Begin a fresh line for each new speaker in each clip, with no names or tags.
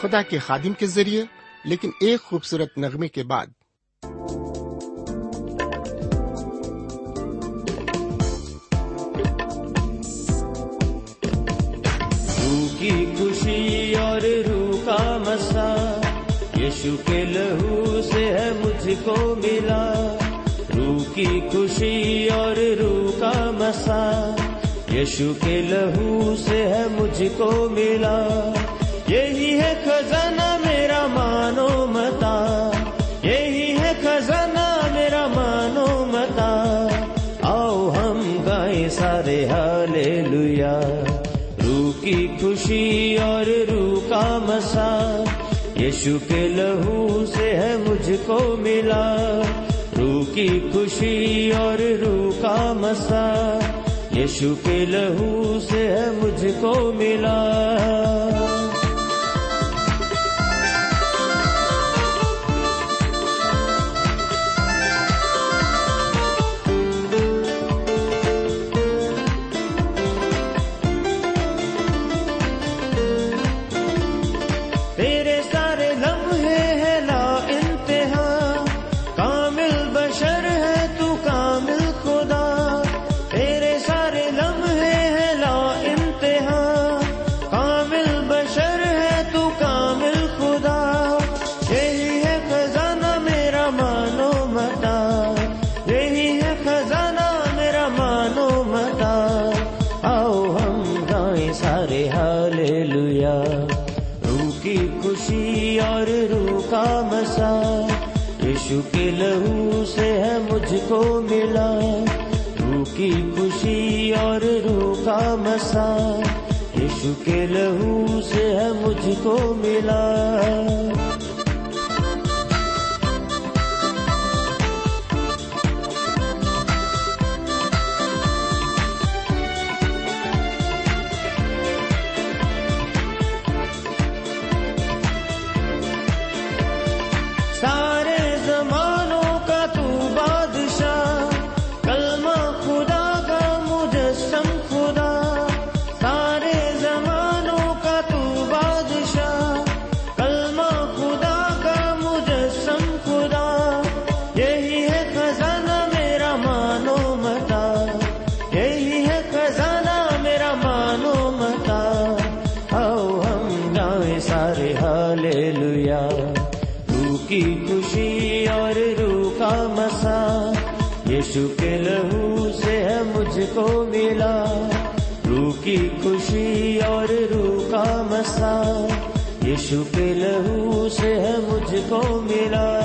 خدا کے خادم کے ذریعے، لیکن ایک خوبصورت نغمے کے بعد۔
روح کی خوشی اور روح کا مسا، یشو کے لہو سے ہے مجھ کو ملا۔ روح کی خوشی اور روح کا مسا، یشو کے لہو سے ہے مجھ کو ملا۔ یہی ہے خزانہ میرا مانو متا۔ یہی ہے خزانہ میرا مانو متا۔ آؤ ہم گائیں سارے حالے لویا روح کی خوشی اور روح کا مسا۔ یشو کے لہو سے ہے مجھ کو ملا۔ روح کی خوشی اور روح کا مسا۔ یشو کے لہو سے ہے مجھ کو ملا۔ لہو سے ہے مجھ کو ملا ہے مجھ کو ملا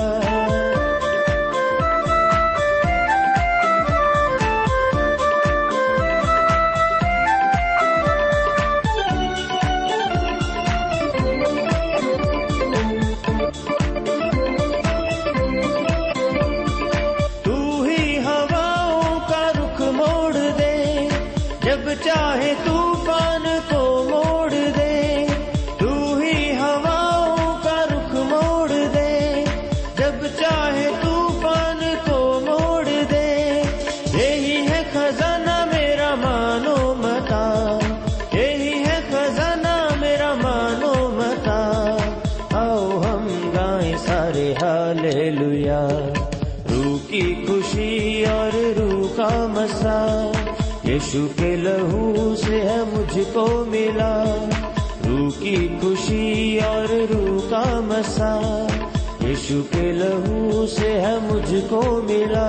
یشو کے لہو سے ہے مجھ کو ملا۔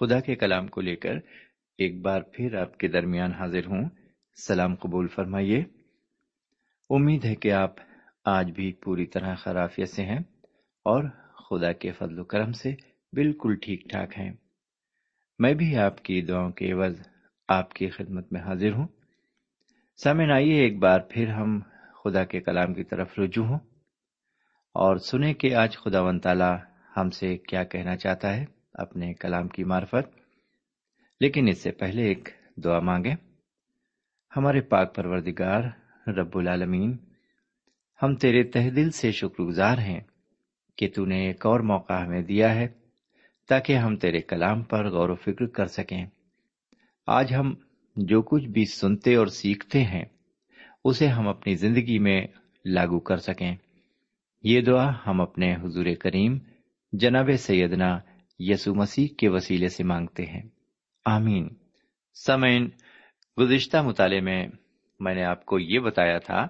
خدا کے کلام کو لے کر ایک بار پھر آپ کے درمیان حاضر ہوں۔ سلام قبول فرمائیے۔ امید ہے کہ آپ آج بھی پوری طرح خرافیت سے ہیں اور خدا کے فضل و کرم سے بالکل ٹھیک ٹھاک ہیں۔ میں بھی آپ کی دعاؤں کے عوض آپ کی خدمت میں حاضر ہوں۔ سامن آئیے ایک بار پھر ہم خدا کے کلام کی طرف رجوع ہوں اور سنیں کہ آج خدا و تعالی ہم سے کیا کہنا چاہتا ہے۔ اپنے کلام کی معرفت۔ لیکن اس سے پہلے ایک دعا مانگے ہمارے پاک پروردگار رب العالمین، ہم تیرے تہ دل سے شکر گزار ہیں کہ تو نے ایک اور موقع ہمیں دیا ہے تاکہ ہم تیرے کلام پر غور و فکر کر سکیں۔ آج ہم جو کچھ بھی سنتے اور سیکھتے ہیں، اسے ہم اپنی زندگی میں لاگو کر سکیں۔ یہ دعا ہم اپنے حضور کریم جناب سیدنا یسو مسیح کے وسیلے سے مانگتے ہیں۔ آمین۔ سمین گزشتہ مطالعے میں میں نے آپ کو یہ بتایا تھا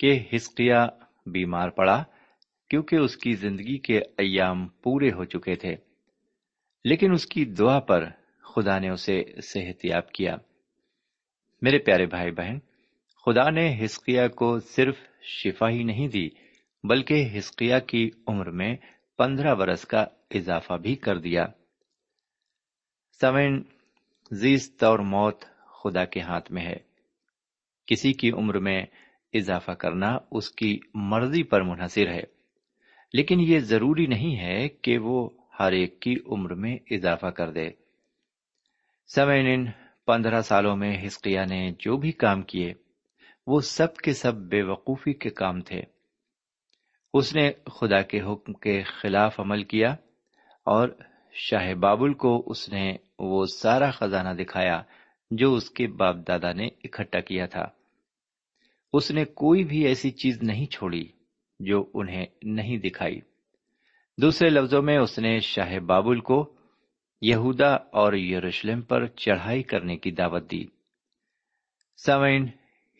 کہ ہسکیا بیمار پڑا کیونکہ اس کی زندگی کے ایام پورے ہو چکے تھے، لیکن اس کی دعا پر خدا نے اسے صحت یاب کیا۔ میرے پیارے بھائی بہن، خدا نے ہسکیا کو صرف شفا ہی نہیں دی، بلکہ ہسکیا کی عمر میں پندرہ برس کا اضافہ بھی کر دیا۔ سمن زیست اور موت خدا کے ہاتھ میں ہے۔ کسی کی عمر میں اضافہ کرنا اس کی مرضی پر منحصر ہے۔ لیکن یہ ضروری نہیں ہے کہ وہ ہر ایک کی عمر میں اضافہ کر دے۔ سمین ان پندرہ سالوں میں ہسکیا نے جو بھی کام کیے، وہ سب کے سب بے وقوفی کے کام تھے۔ اس نے خدا کے حکم کے خلاف عمل کیا اور شاہ بابل کو اس نے وہ سارا خزانہ دکھایا جو اس کے باپ دادا نے اکٹھا کیا تھا۔ اس نے کوئی بھی ایسی چیز نہیں چھوڑی جو انہیں نہیں دکھائی۔ دوسرے لفظوں میں اس نے شاہ بابل کو یہودا اور یروشلم پر چڑھائی کرنے کی دعوت دی۔ سوئن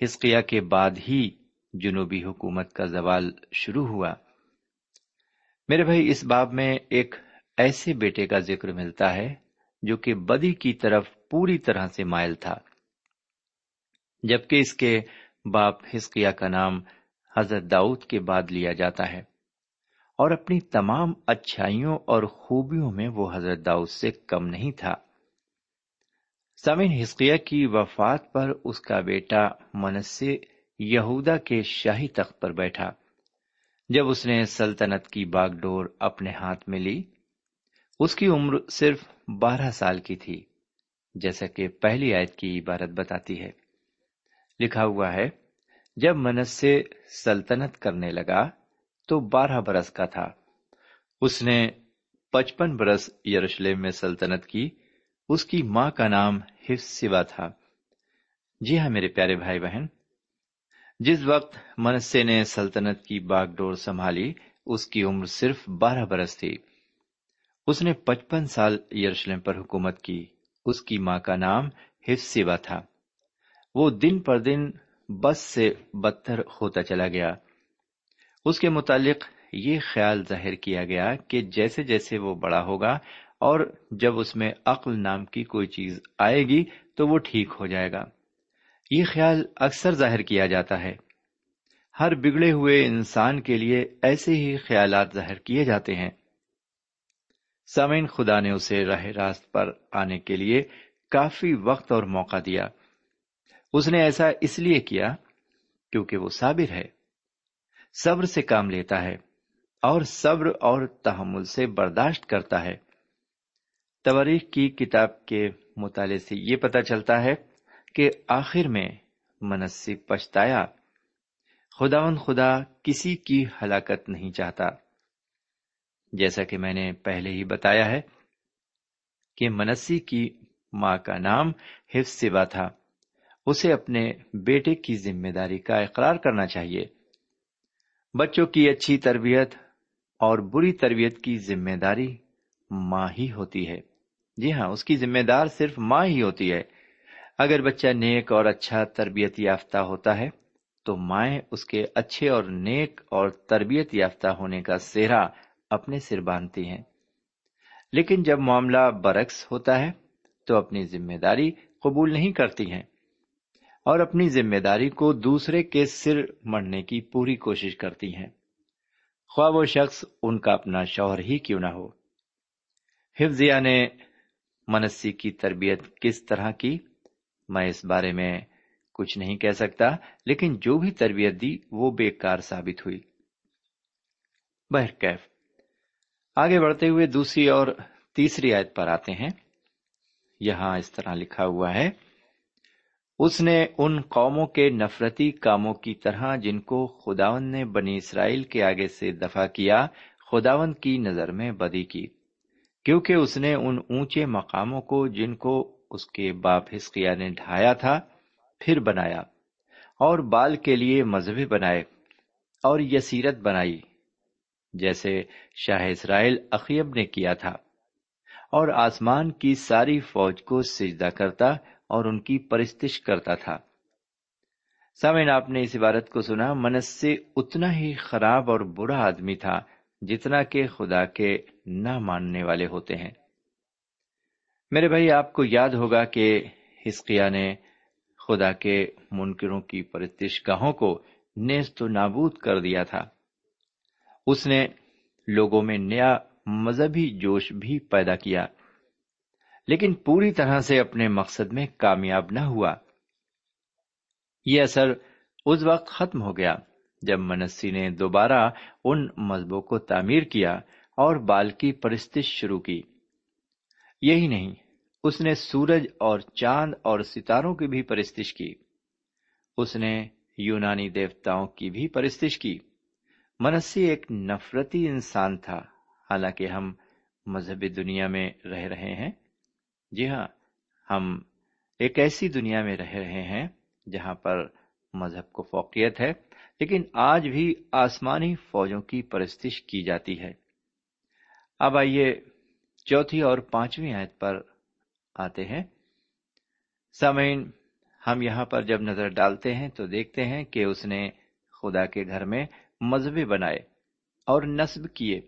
ہسکیا کے بعد ہی جنوبی حکومت کا زوال شروع ہوا۔ میرے بھائی، اس باب میں ایک ایسے بیٹے کا ذکر ملتا ہے جو کہ بدی کی طرف پوری طرح سے مائل تھا۔ جبکہ اس کے باپ ہسکیا کا نام حضرت داؤد کے بعد لیا جاتا ہے اور اپنی تمام اچھائیوں اور خوبیوں میں وہ حضرت داؤد سے کم نہیں تھا۔ سمن ہسکیا کی وفات پر اس کا بیٹا منسے یہودا کے شاہی تخت پر بیٹھا۔ جب اس نے سلطنت کی باغ ڈور اپنے ہاتھ میں لی، اس کی عمر صرف بارہ سال کی تھی، جیسا کہ پہلی آیت کی عبارت بتاتی ہے۔ لکھا ہوا ہے، جب منسے سلطنت کرنے لگا تو بارہ برس کا تھا۔ اس نے پچپن برس یروشلم میں سلطنت کی، اس کی ماں کا نام حفظ سوا تھا۔ جی ہاں میرے پیارے بھائی بہن جس وقت منسے نے سلطنت کی باغ ڈور سنبھالی، اس کی عمر صرف بارہ برس تھی۔ اس نے پچپن سال یروشلم پر حکومت کی۔ اس کی ماں کا نام حفظ سوا تھا۔ وہ دن پر دن بس سے بدتر ہوتا چلا گیا۔ اس کے متعلق یہ خیال ظاہر کیا گیا کہ جیسے جیسے وہ بڑا ہوگا اور جب اس میں عقل نام کی کوئی چیز آئے گی تو وہ ٹھیک ہو جائے گا۔ یہ خیال اکثر ظاہر کیا جاتا ہے۔ ہر بگڑے ہوئے انسان کے لیے ایسے ہی خیالات ظاہر کیے جاتے ہیں۔ سمین خدا نے اسے راہ راست پر آنے کے لیے کافی وقت اور موقع دیا۔ اس نے ایسا اس لیے کیا کیونکہ وہ صابر ہے۔ صبر سے کام لیتا ہے اور صبر اور تحمل سے برداشت کرتا ہے۔ تواریخ کی کتاب کے مطالعے سے یہ پتا چلتا ہے کہ آخر میں منصب پچھتایا۔ خداون خدا کسی کی ہلاکت نہیں چاہتا۔ جیسا کہ میں نے پہلے ہی بتایا ہے کہ منسی کی ماں کا نام حفظ سوا تھا۔ اسے اپنے بیٹے کی ذمہ داری کا اقرار کرنا چاہیے۔ بچوں کی اچھی تربیت اور بری تربیت کی ذمہ داری ماں ہی ہوتی ہے۔ جی ہاں اس کی ذمہ دار صرف ماں ہی ہوتی ہے۔ اگر بچہ نیک اور اچھا تربیت یافتہ ہوتا ہے، تو مائیں اس کے اچھے اور نیک اور تربیت یافتہ ہونے کا سہرا اپنے سر باندھتی ہیں۔ لیکن جب معاملہ برعکس ہوتا ہے، تو اپنی ذمہ داری قبول نہیں کرتی ہیں اور اپنی ذمہ داری کو دوسرے کے سر مڑنے کی پوری کوشش کرتی ہیں۔ خواہ وہ شخص ان کا اپنا شوہر ہی کیوں نہ ہو۔ حفظیہ نے منسی کی تربیت کس طرح کی؟ میں اس بارے میں کچھ نہیں کہہ سکتا، لیکن جو بھی تربیت دی، وہ بیکار ثابت ہوئی۔ بہرکیف آگے بڑھتے ہوئے دوسری اور تیسری آیت پر آتے ہیں۔ یہاں اس طرح لکھا ہوا ہے، اس نے ان قوموں کے نفرتی کاموں کی طرح جن کو خداون نے بنی اسرائیل کے آگے سے دفاع کیا خداون کی نظر میں بدی کی، کیونکہ اس نے ان اونچے مقاموں کو، جن کو اس کے باپ ہسکیا نے ڈھایا تھا، پھر بنایا، اور بال کے لیے مذہبی بنائے اور یسیرت بنائی، جیسے شاہ اسرائیل اقیب نے کیا تھا۔ اور آسمان کی ساری فوج کو سجدہ کرتا اور ان کی پرستش کرتا تھا۔ سامعین، آپ نے اس عبارت کو سنا، منس سے اتنا ہی خراب اور برا آدمی تھا جتنا کہ خدا کے نہ ماننے والے ہوتے ہیں۔ میرے بھائی، آپ کو یاد ہوگا کہ ہسکیا نے خدا کے منکروں کی پرستش گاہوں کو نیست و نابود کر دیا تھا۔ اس نے لوگوں میں نیا مذہبی جوش بھی پیدا کیا، لیکن پوری طرح سے اپنے مقصد میں کامیاب نہ ہوا۔ یہ اثر اس وقت ختم ہو گیا جب منسی نے دوبارہ ان مذہبوں کو تعمیر کیا اور بال کی پرستش شروع کی۔ یہی نہیں اس نے سورج اور چاند اور ستاروں کی بھی پرستش کی۔ اس نے یونانی دیوتاؤں کی بھی پرستش کی۔ منسی ایک نفرتی انسان تھا۔ حالانکہ ہم مذہبی دنیا میں رہ رہے ہیں۔ جی ہاں ہم ایک ایسی دنیا میں رہ رہے ہیں جہاں پر مذہب کو فوقیت ہے، لیکن آج بھی آسمانی فوجوں کی پرستش کی جاتی ہے۔ اب آئیے چوتھی اور پانچویں آیت پر آتے ہیں۔ سامعین، ہم یہاں پر جب نظر ڈالتے ہیں تو دیکھتے ہیں کہ اس نے خدا کے گھر میں مذہبی بنائے اور نصب کیے۔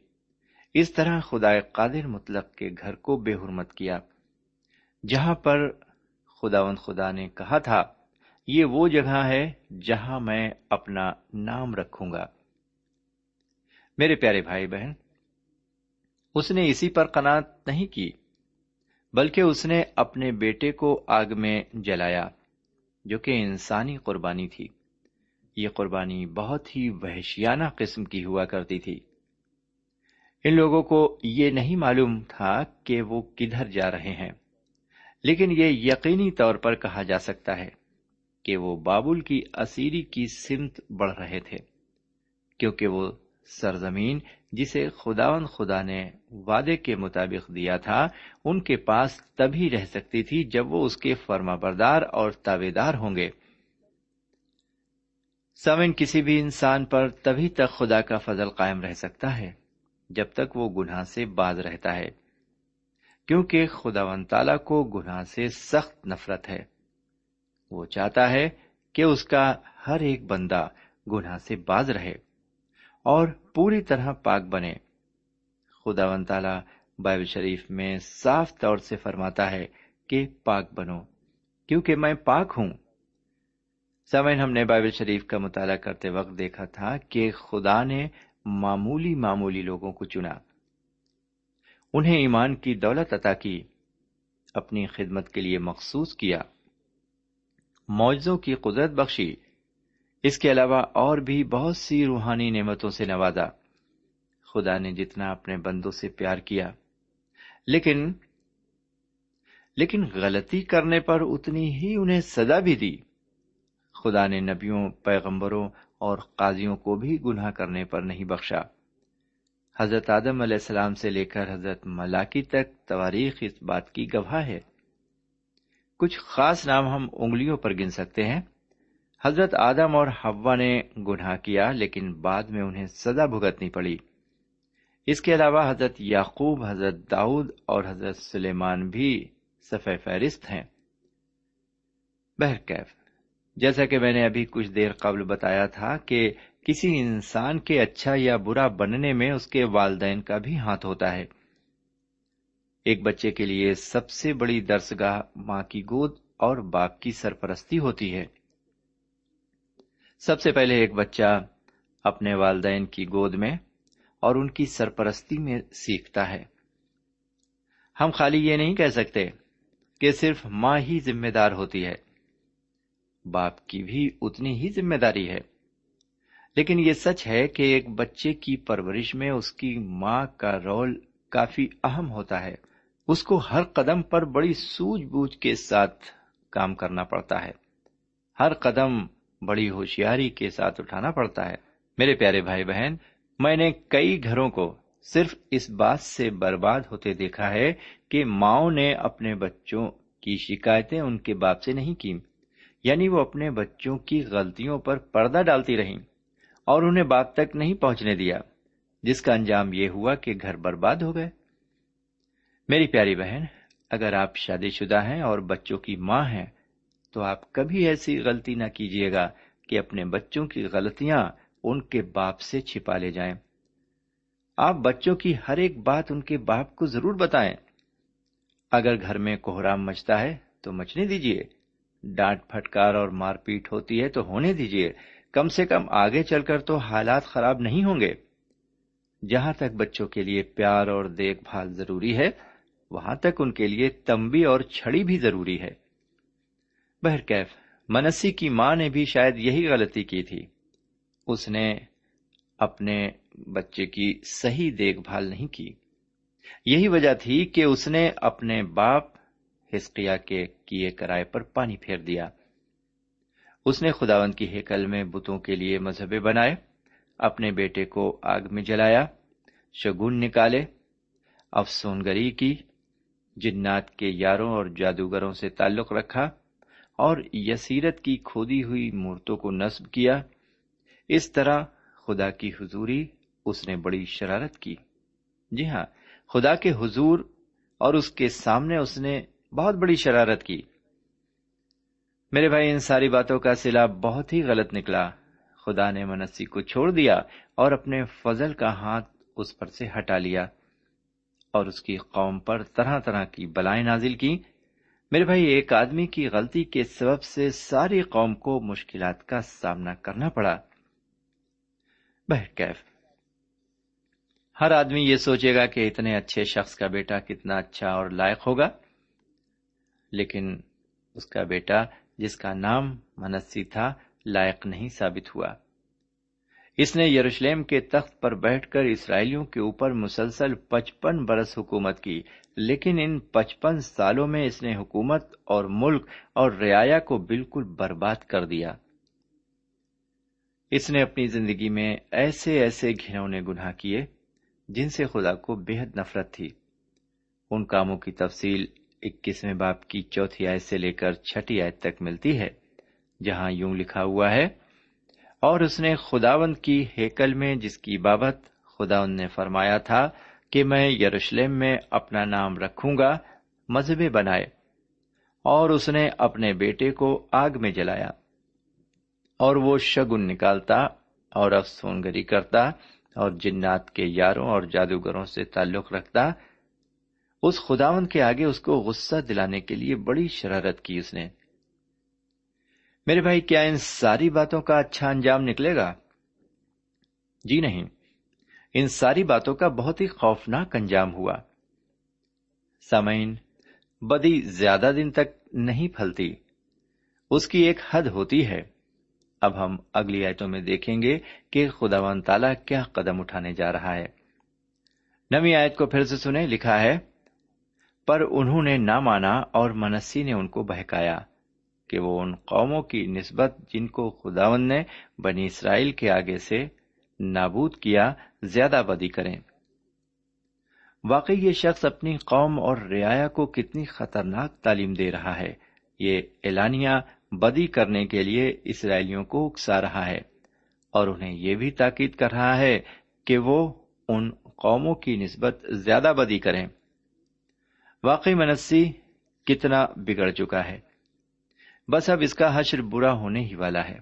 اس طرح خدا قادر مطلق کے گھر کو بے حرمت کیا۔ جہاں پر خداون خدا نے کہا تھا، یہ وہ جگہ ہے جہاں میں اپنا نام رکھوں گا۔ میرے پیارے بھائی بہن، اس نے اسی پر قناعت نہیں کی۔ بلکہ اس نے اپنے بیٹے کو آگ میں جلایا، جو کہ انسانی قربانی تھی۔ یہ قربانی بہت ہی وحشیانہ قسم کی ہوا کرتی تھی۔ ان لوگوں کو یہ نہیں معلوم تھا کہ وہ کدھر جا رہے ہیں، لیکن یہ یقینی طور پر کہا جا سکتا ہے کہ وہ بابل کی اسیری کی سمت بڑھ رہے تھے، کیونکہ وہ سرزمین جسے خداون خدا نے وعدے کے مطابق دیا تھا، ان کے پاس تبھی رہ سکتی تھی جب وہ اس کے فرما بردار اور تابے دار ہوں گے۔ سمن کسی بھی انسان پر تبھی تک خدا کا فضل قائم رہ سکتا ہے جب تک وہ گناہ سے باز رہتا ہے، کیونکہ خدا و تعالی کو گناہ سے سخت نفرت ہے۔ وہ چاہتا ہے کہ اس کا ہر ایک بندہ گناہ سے باز رہے۔ اور پوری طرح پاک بنے۔ خدا و تعالی بائبل شریف میں صاف طور سے فرماتا ہے کہ پاک بنو، کیونکہ میں پاک ہوں۔ سمین ہم نے بائبل شریف کا مطالعہ کرتے وقت دیکھا تھا کہ خدا نے معمولی معمولی لوگوں کو چنا۔ انہیں ایمان کی دولت عطا کی، اپنی خدمت کے لیے مخصوص کیا۔ معجزوں کی قدرت بخشی۔ اس کے علاوہ اور بھی بہت سی روحانی نعمتوں سے نوازا۔ خدا نے جتنا اپنے بندوں سے پیار کیا، لیکن لیکن غلطی کرنے پر اتنی ہی انہیں سزا بھی دی۔ خدا نے نبیوں، پیغمبروں اور قاضیوں کو بھی گناہ کرنے پر نہیں بخشا۔ حضرت آدم علیہ السلام سے لے کر حضرت ملاکی تک تواریخ اس بات کی گواہ ہے۔ کچھ خاص نام ہم انگلیوں پر گن سکتے ہیں۔ حضرت آدم اور ہوا نے گناہ کیا، لیکن بعد میں انہیں سزا بھگتنی پڑی۔ اس کے علاوہ حضرت یعقوب، حضرت داؤد اور حضرت سلیمان بھی صفح فہرست ہیں۔ بہرکیف، جیسا کہ میں نے ابھی کچھ دیر قبل بتایا تھا کہ کسی انسان کے اچھا یا برا بننے میں اس کے والدین کا بھی ہاتھ ہوتا ہے۔ ایک بچے کے لیے سب سے بڑی درسگاہ ماں کی گود اور باپ کی سرپرستی ہوتی ہے۔ سب سے پہلے ایک بچہ اپنے والدین کی گود میں اور ان کی سرپرستی میں سیکھتا ہے۔ ہم خالی یہ نہیں کہہ سکتے کہ صرف ماں ہی ذمہ دار ہوتی ہے، باپ کی بھی اتنی ہی ذمہ داری ہے۔ لیکن یہ سچ ہے کہ ایک بچے کی پرورش میں اس کی ماں کا رول کافی اہم ہوتا ہے۔ اس کو ہر قدم پر بڑی سوجھ بوجھ کے ساتھ کام کرنا پڑتا ہے۔ ہر قدم بڑی ہوشیاری کے ساتھ اٹھانا پڑتا ہے۔ میرے پیارے بھائی بہن، میں نے کئی گھروں کو صرف اس بات سے برباد ہوتے دیکھا ہے کہ ماؤں نے اپنے بچوں کی شکایتیں ان کے باپ سے نہیں کی یعنی وہ اپنے بچوں کی غلطیوں پر پردہ ڈالتی رہیں اور انہیں باپ تک نہیں پہنچنے دیا، جس کا انجام یہ ہوا کہ گھر برباد ہو گئے۔ میری پیاری بہن، اگر آپ شادی شدہ ہیں اور بچوں کی ماں ہیں تو آپ کبھی ایسی غلطی نہ کیجیے گا کہ اپنے بچوں کی غلطیاں ان کے باپ سے چھپا لے جائیں۔ آپ بچوں کی ہر ایک بات ان کے باپ کو ضرور بتائیں۔ اگر گھر میں کوہرام مچتا ہے تو مچنے دیجیے ڈانٹ پھٹکار اور مار پیٹ ہوتی ہے تو ہونے دیجیے کم سے کم آگے چل کر تو حالات خراب نہیں ہوں گے۔ جہاں تک بچوں کے لیے پیار اور دیکھ بھال ضروری ہے، وہاں تک ان کے لیے تمبی اور چھڑی بھی ضروری ہے۔ بہرکیف، منسی کی ماں نے بھی شاید یہی غلطی کی تھی۔ اس نے اپنے بچے کی صحیح دیکھ بھال نہیں کی۔ یہی وجہ تھی کہ اس نے اپنے باپ ہسکیا کے کیے کرائے پر پانی پھیر دیا۔ اس نے خداوند کی ہیکل میں بتوں کے لیے مذہبے بنائے، اپنے بیٹے کو آگ میں جلایا، شگون نکالے افسون گری کی، جنات کے یاروں اور جادوگروں سے تعلق رکھا۔ اور یسیرت کی کھودی ہوئی مورتوں کو نصب کیا۔ اس طرح خدا کی حضوری اس نے بڑی شرارت کی۔ جی ہاں خدا کے حضور اور اس کے سامنے اس نے بہت بڑی شرارت کی۔ میرے بھائی، ان ساری باتوں کا سلا بہت ہی غلط نکلا۔ خدا نے منسی کو چھوڑ دیا اور اپنے فضل کا ہاتھ اس پر سے ہٹا لیا اور اس کی قوم پر طرح طرح کی بلائیں نازل کی میرے بھائی، ایک آدمی کی غلطی کے سبب سے ساری قوم کو مشکلات کا سامنا کرنا پڑا۔ بہکیف ہر آدمی یہ سوچے گا کہ اتنے اچھے شخص کا بیٹا کتنا اچھا اور لائق ہوگا۔ لیکن اس کا بیٹا، جس کا نام منسی تھا، لائق نہیں ثابت ہوا۔ اس نے یروشلم کے تخت پر بیٹھ کر اسرائیلیوں کے اوپر مسلسل پچپن برس حکومت کی، لیکن ان پچپن سالوں میں اس نے حکومت اور ملک اور رعایا کو بالکل برباد کر دیا۔ اس نے اپنی زندگی میں ایسے ایسے گھنونے گناہ کیے جن سے خدا کو بے حد نفرت تھی۔ ان کاموں کی تفصیل اکیسویں باپ کی چوتھی آیت سے لے کر چھٹی آیت تک ملتی ہے، جہاں یوں لکھا ہوا ہے اور اس نے خداوند کی ہیکل میں، جس کی بابت خداوند نے فرمایا تھا کہ میں یروشلم میں اپنا نام رکھوں گا، مذہب بنائے۔ اور اس نے اپنے بیٹے کو آگ میں جلایا۔ اور وہ شگن نکالتا اور افسون گری کرتا اور جنات کے یاروں اور جادوگروں سے تعلق رکھتا۔ اس خداون کے آگے اس کو غصہ دلانے کے لیے بڑی شرارت کی اس نے۔ میرے بھائی، کیا ان ساری باتوں کا اچھا انجام نکلے گا؟ جی نہیں۔ ان ساری باتوں کا بہت ہی خوفناک انجام ہوا۔ سامعین، بدی زیادہ دن تک نہیں پھلتی۔ اس کی ایک حد ہوتی ہے۔ اب ہم اگلی آیتوں میں دیکھیں گے کہ خدا و تعالی کیا قدم اٹھانے جا رہا ہے۔ نوی آیت کو پھر سے سنیں، لکھا ہے، پر انہوں نے نہ مانا اور منسی نے ان کو بہکایا۔ کہ وہ ان قوموں کی نسبت جن کو خداون نے بنی اسرائیل کے آگے سے نابود کیا، زیادہ بدی کریں۔ واقعی یہ شخص اپنی قوم اور رعایا کو کتنی خطرناک تعلیم دے رہا ہے۔ یہ اعلانیہ بدی کرنے کے لیے اسرائیلیوں کو اکسا رہا ہے اور انہیں یہ بھی تاکید کر رہا ہے کہ وہ ان قوموں کی نسبت زیادہ بدی کریں۔ واقعی منسی کتنا بگڑ چکا ہے۔ بس اب اس کا حشر برا ہونے ہی والا ہے۔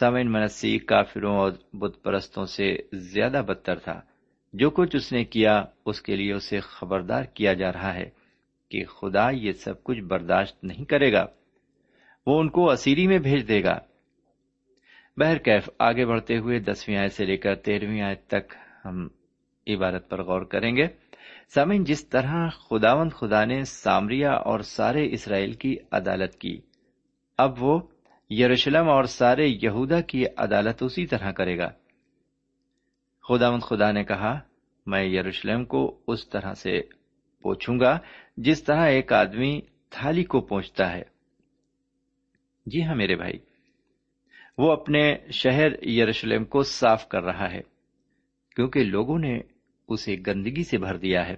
سامن منسی کافروں اور بت پرستوں سے زیادہ بدتر تھا۔ جو کچھ اس نے کیا، اس کے لیے اسے خبردار کیا جا رہا ہے کہ خدا یہ سب کچھ برداشت نہیں کرے گا۔ وہ ان کو اسیری میں بھیج دے گا۔ بہر کیف، آگے بڑھتے ہوئے دسویں آئے سے لے کر تیرہویں آئے تک ہم عبارت پر غور کریں گے۔ سامن جس طرح خداوند خدا نے سامریا اور سارے اسرائیل کی عدالت کی، اب وہ یروشلم اور سارے یہودا کی عدالت اسی طرح کرے گا۔ خداوند خدا نے کہا، میں یروشلم کو اس طرح سے پوچھوں گا جس طرح ایک آدمی تھالی کو پہنچتا ہے۔ جی ہاں میرے بھائی، وہ اپنے شہر یروشلم کو صاف کر رہا ہے، کیونکہ لوگوں نے اسے گندگی سے بھر دیا ہے۔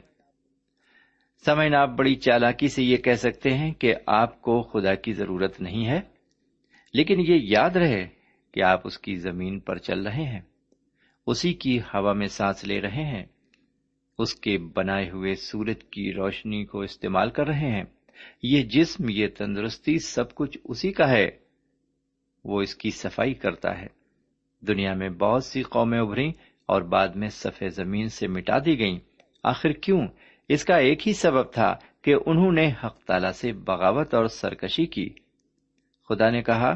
سمعن آپ بڑی چالاکی سے یہ کہہ سکتے ہیں کہ آپ کو خدا کی ضرورت نہیں ہے، لیکن یہ یاد رہے کہ آپ اس کی زمین پر چل رہے ہیں، اسی کی ہوا میں سانس لے رہے ہیں، اس کے بنائے ہوئے سورج کی روشنی کو استعمال کر رہے ہیں۔ یہ جسم، یہ تندرستی سب کچھ اسی کا ہے، وہ اس کی صفائی کرتا ہے۔ دنیا میں بہت سی قومیں ابھری اور بعد میں سفید زمین سے مٹا دی گئیں۔ آخر کیوں؟ اس کا ایک ہی سبب تھا کہ انہوں نے حق تعالی سے بغاوت اور سرکشی کی۔ خدا نے کہا،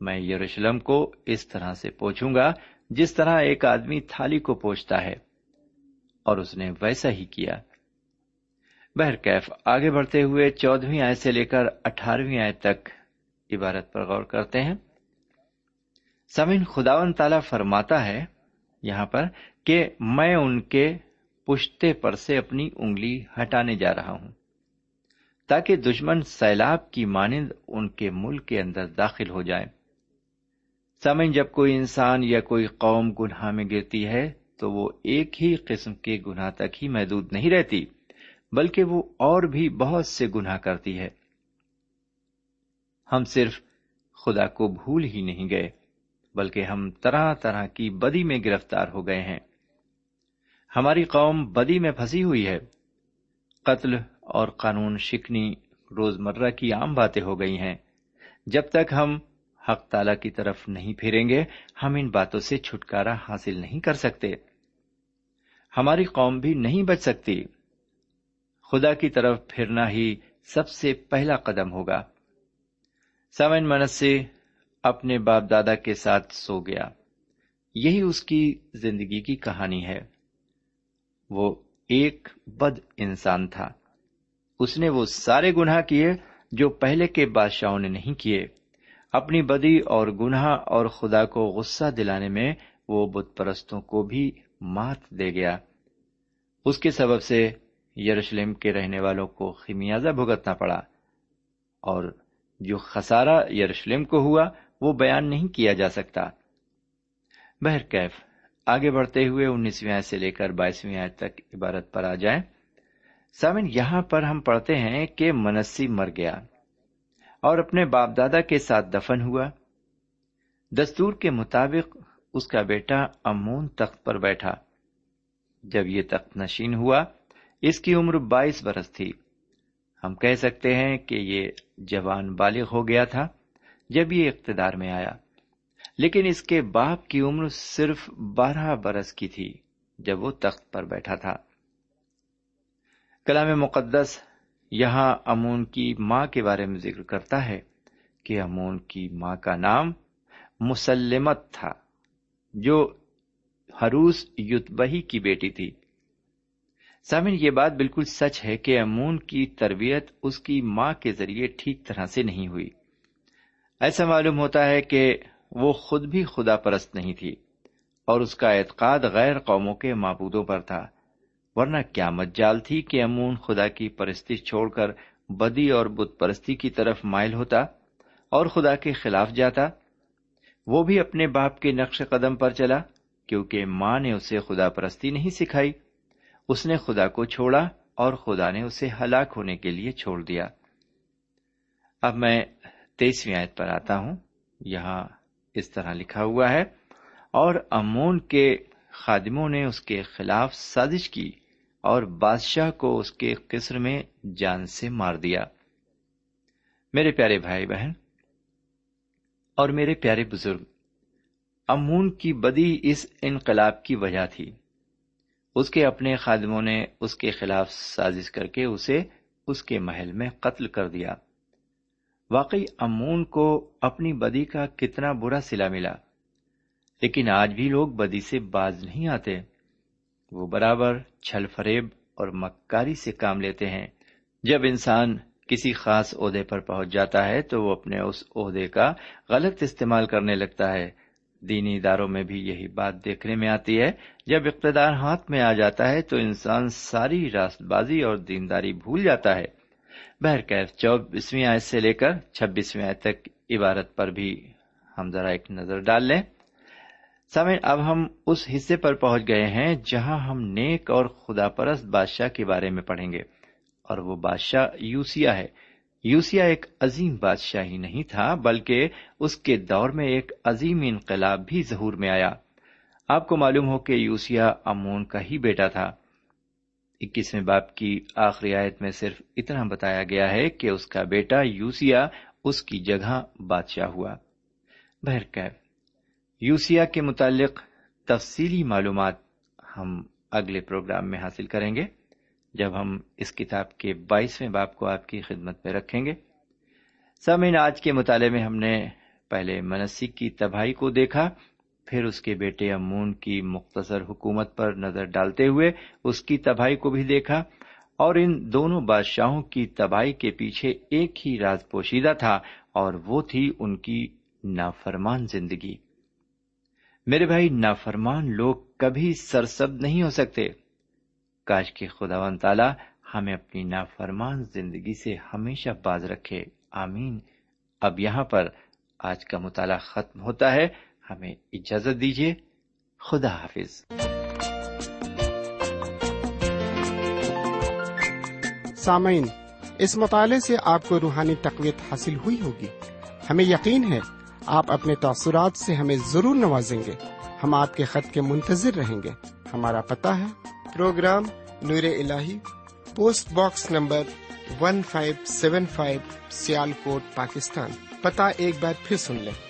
میں یروشلم کو اس طرح سے پوچھوں گا جس طرح ایک آدمی تھالی کو پوچھتا ہے، اور اس نے ویسا ہی کیا۔ بہرکیف، آگے بڑھتے ہوئے چودہویں آئے سے لے کر اٹھارہویں آئے تک عبارت پر غور کرتے ہیں۔ سمن خداون تعالی فرماتا ہے یہاں پر کہ میں ان کے پشتے پر سے اپنی انگلی ہٹانے جا رہا ہوں، تاکہ دشمن سیلاب کی مانند ان کے ملک کے اندر داخل ہو جائے سمن جب کوئی انسان یا کوئی قوم گناہ میں گرتی ہے، تو وہ ایک ہی قسم کے گناہ تک ہی محدود نہیں رہتی، بلکہ وہ اور بھی بہت سے گناہ کرتی ہے۔ ہم صرف خدا کو بھول ہی نہیں گئے۔ بلکہ ہم طرح طرح کی بدی میں گرفتار ہو گئے ہیں۔ ہماری قوم بدی میں پھنسی ہوئی ہے۔ قتل اور قانون شکنی روزمرہ کی عام باتیں ہو گئی ہیں۔ جب تک ہم حق تعالی کی طرف نہیں پھیریں گے، ہم ان باتوں سے چھٹکارا حاصل نہیں کر سکتے۔ ہماری قوم بھی نہیں بچ سکتی۔ خدا کی طرف پھرنا ہی سب سے پہلا قدم ہوگا۔ سمن منسی اپنے باپ دادا کے ساتھ سو گیا۔ یہی اس کی زندگی کی کہانی ہے۔ وہ ایک بد انسان تھا۔ اس نے وہ سارے گناہ کیے جو پہلے کے بادشاہوں نے نہیں کیے۔ اپنی بدی اور گناہ اور خدا کو غصہ دلانے میں وہ بت پرستوں کو بھی مات دے گیا۔ اس کے سبب سے یروشلم کے رہنے والوں کو خمیازہ بھگتنا پڑا اور جو خسارہ یروشلم کو ہوا وہ بیان نہیں کیا جا سکتا۔ بہرکیف آگے بڑھتے ہوئے انیسویں آئے سے لے کر بائیسویں آئے تک عبارت پر آ جائیں۔ سامن یہاں پر ہم پڑھتے ہیں کہ منسی مر گیا اور اپنے باپ دادا کے ساتھ دفن ہوا۔ دستور کے مطابق اس کا بیٹا امون تخت پر بیٹھا۔ جب یہ تخت نشین ہوا، اس کی عمر بائیس برس تھی۔ ہم کہہ سکتے ہیں کہ یہ جوان بالغ ہو گیا تھا۔ جب یہ اقتدار میں آیا۔ لیکن اس کے باپ کی عمر صرف بارہ برس کی تھی جب وہ تخت پر بیٹھا تھا۔ کلام مقدس یہاں امون کی ماں کے بارے میں ذکر کرتا ہے کہ امون کی ماں کا نام مسلمت تھا، جو ہروس یتبہی کی بیٹی تھی۔ سامن یہ بات بالکل سچ ہے کہ امون کی تربیت اس کی ماں کے ذریعے ٹھیک طرح سے نہیں ہوئی۔ ایسا معلوم ہوتا ہے کہ وہ خود بھی خدا پرست نہیں تھی اور اس کا اعتقاد غیر قوموں کے معبودوں پر تھا، ورنہ کیا مجال تھی کہ امون خدا کی پرستی چھوڑ کر بدی اور بت پرستی کی طرف مائل ہوتا اور خدا کے خلاف جاتا۔ وہ بھی اپنے باپ کے نقش قدم پر چلا، کیونکہ ماں نے اسے خدا پرستی نہیں سکھائی۔ اس نے خدا کو چھوڑا اور خدا نے اسے ہلاک ہونے کے لیے چھوڑ دیا۔ اب میں تیسویں آیت پر آتا ہوں۔ یہاں اس طرح لکھا ہوا ہے، اور امون کے خادموں نے اس کے خلاف سازش کی اور بادشاہ کو اس کے قصر میں جان سے مار دیا۔ میرے پیارے بھائی بہن، اور میرے پیارے بزرگ، امون کی بدی اس انقلاب کی وجہ تھی۔ اس کے اپنے خادموں نے اس کے خلاف سازش کر کے اسے اس کے محل میں قتل کر دیا۔ واقعی امون کو اپنی بدی کا کتنا برا سلا ملا۔ لیکن آج بھی لوگ بدی سے باز نہیں آتے۔ وہ برابر چھل فریب اور مکاری سے کام لیتے ہیں۔ جب انسان کسی خاص عہدے پر پہنچ جاتا ہے تو وہ اپنے اس عہدے کا غلط استعمال کرنے لگتا ہے۔ دینی اداروں میں بھی یہی بات دیکھنے میں آتی ہے۔ جب اقتدار ہاتھ میں آ جاتا ہے تو انسان ساری راست بازی اور دینداری بھول جاتا ہے۔ بہرکیف چوبیسویں آیت سے لے کر چھبیسویں آیت تک عبارت پر بھی ہم ذرا ایک نظر ڈال لیں۔ سمے اب ہم اس حصے پر پہنچ گئے ہیں جہاں ہم نیک اور خدا پرست بادشاہ کے بارے میں پڑھیں گے۔ اور وہ بادشاہ یوسیا ہے۔ یوسیا ایک عظیم بادشاہ ہی نہیں تھا، بلکہ اس کے دور میں ایک عظیم انقلاب بھی ظہور میں آیا۔ آپ کو معلوم ہو کہ یوسیا امون کا ہی بیٹا تھا۔ اکیسویں باپ کی آخری آیت میں صرف اتنا بتایا گیا ہے کہ اس کا بیٹا یوسیا اس کی جگہ بادشاہ ہوا۔ بہرکیف یوسیا کے متعلق تفصیلی معلومات ہم اگلے پروگرام میں حاصل کریں گے، جب ہم اس کتاب کے بائیسویں باپ کو آپ کی خدمت میں رکھیں گے۔ سمین آج کے مطالعے میں ہم نے پہلے منسی کی تباہی کو دیکھا۔ پھر اس کے بیٹے امون کی مختصر حکومت پر نظر ڈالتے ہوئے اس کی تباہی کو بھی دیکھا اور ان دونوں بادشاہوں کی تباہی کے پیچھے ایک ہی راز پوشیدہ تھا اور وہ تھی ان کی نافرمان زندگی۔ میرے بھائی، نافرمان لوگ کبھی سرسبد نہیں ہو سکتے۔ کاش کے خدا و تعالی ہمیں اپنی نافرمان زندگی سے ہمیشہ باز رکھے۔ آمین۔ اب یہاں پر آج کا مطالعہ ختم ہوتا ہے۔ ہمیں اجازت دیجیے خدا حافظ۔
سامعین، اس مطالعے سے آپ کو روحانی تقویت حاصل ہوئی ہوگی۔ ہمیں یقین ہے، آپ اپنے تاثرات سے ہمیں ضرور نوازیں گے۔ ہم آپ کے خط کے منتظر رہیں گے۔ ہمارا پتا ہے، پروگرام نور ال post box number one five seven five Sialkot, Pakistan. پتا ایک بار پھر سن لیں۔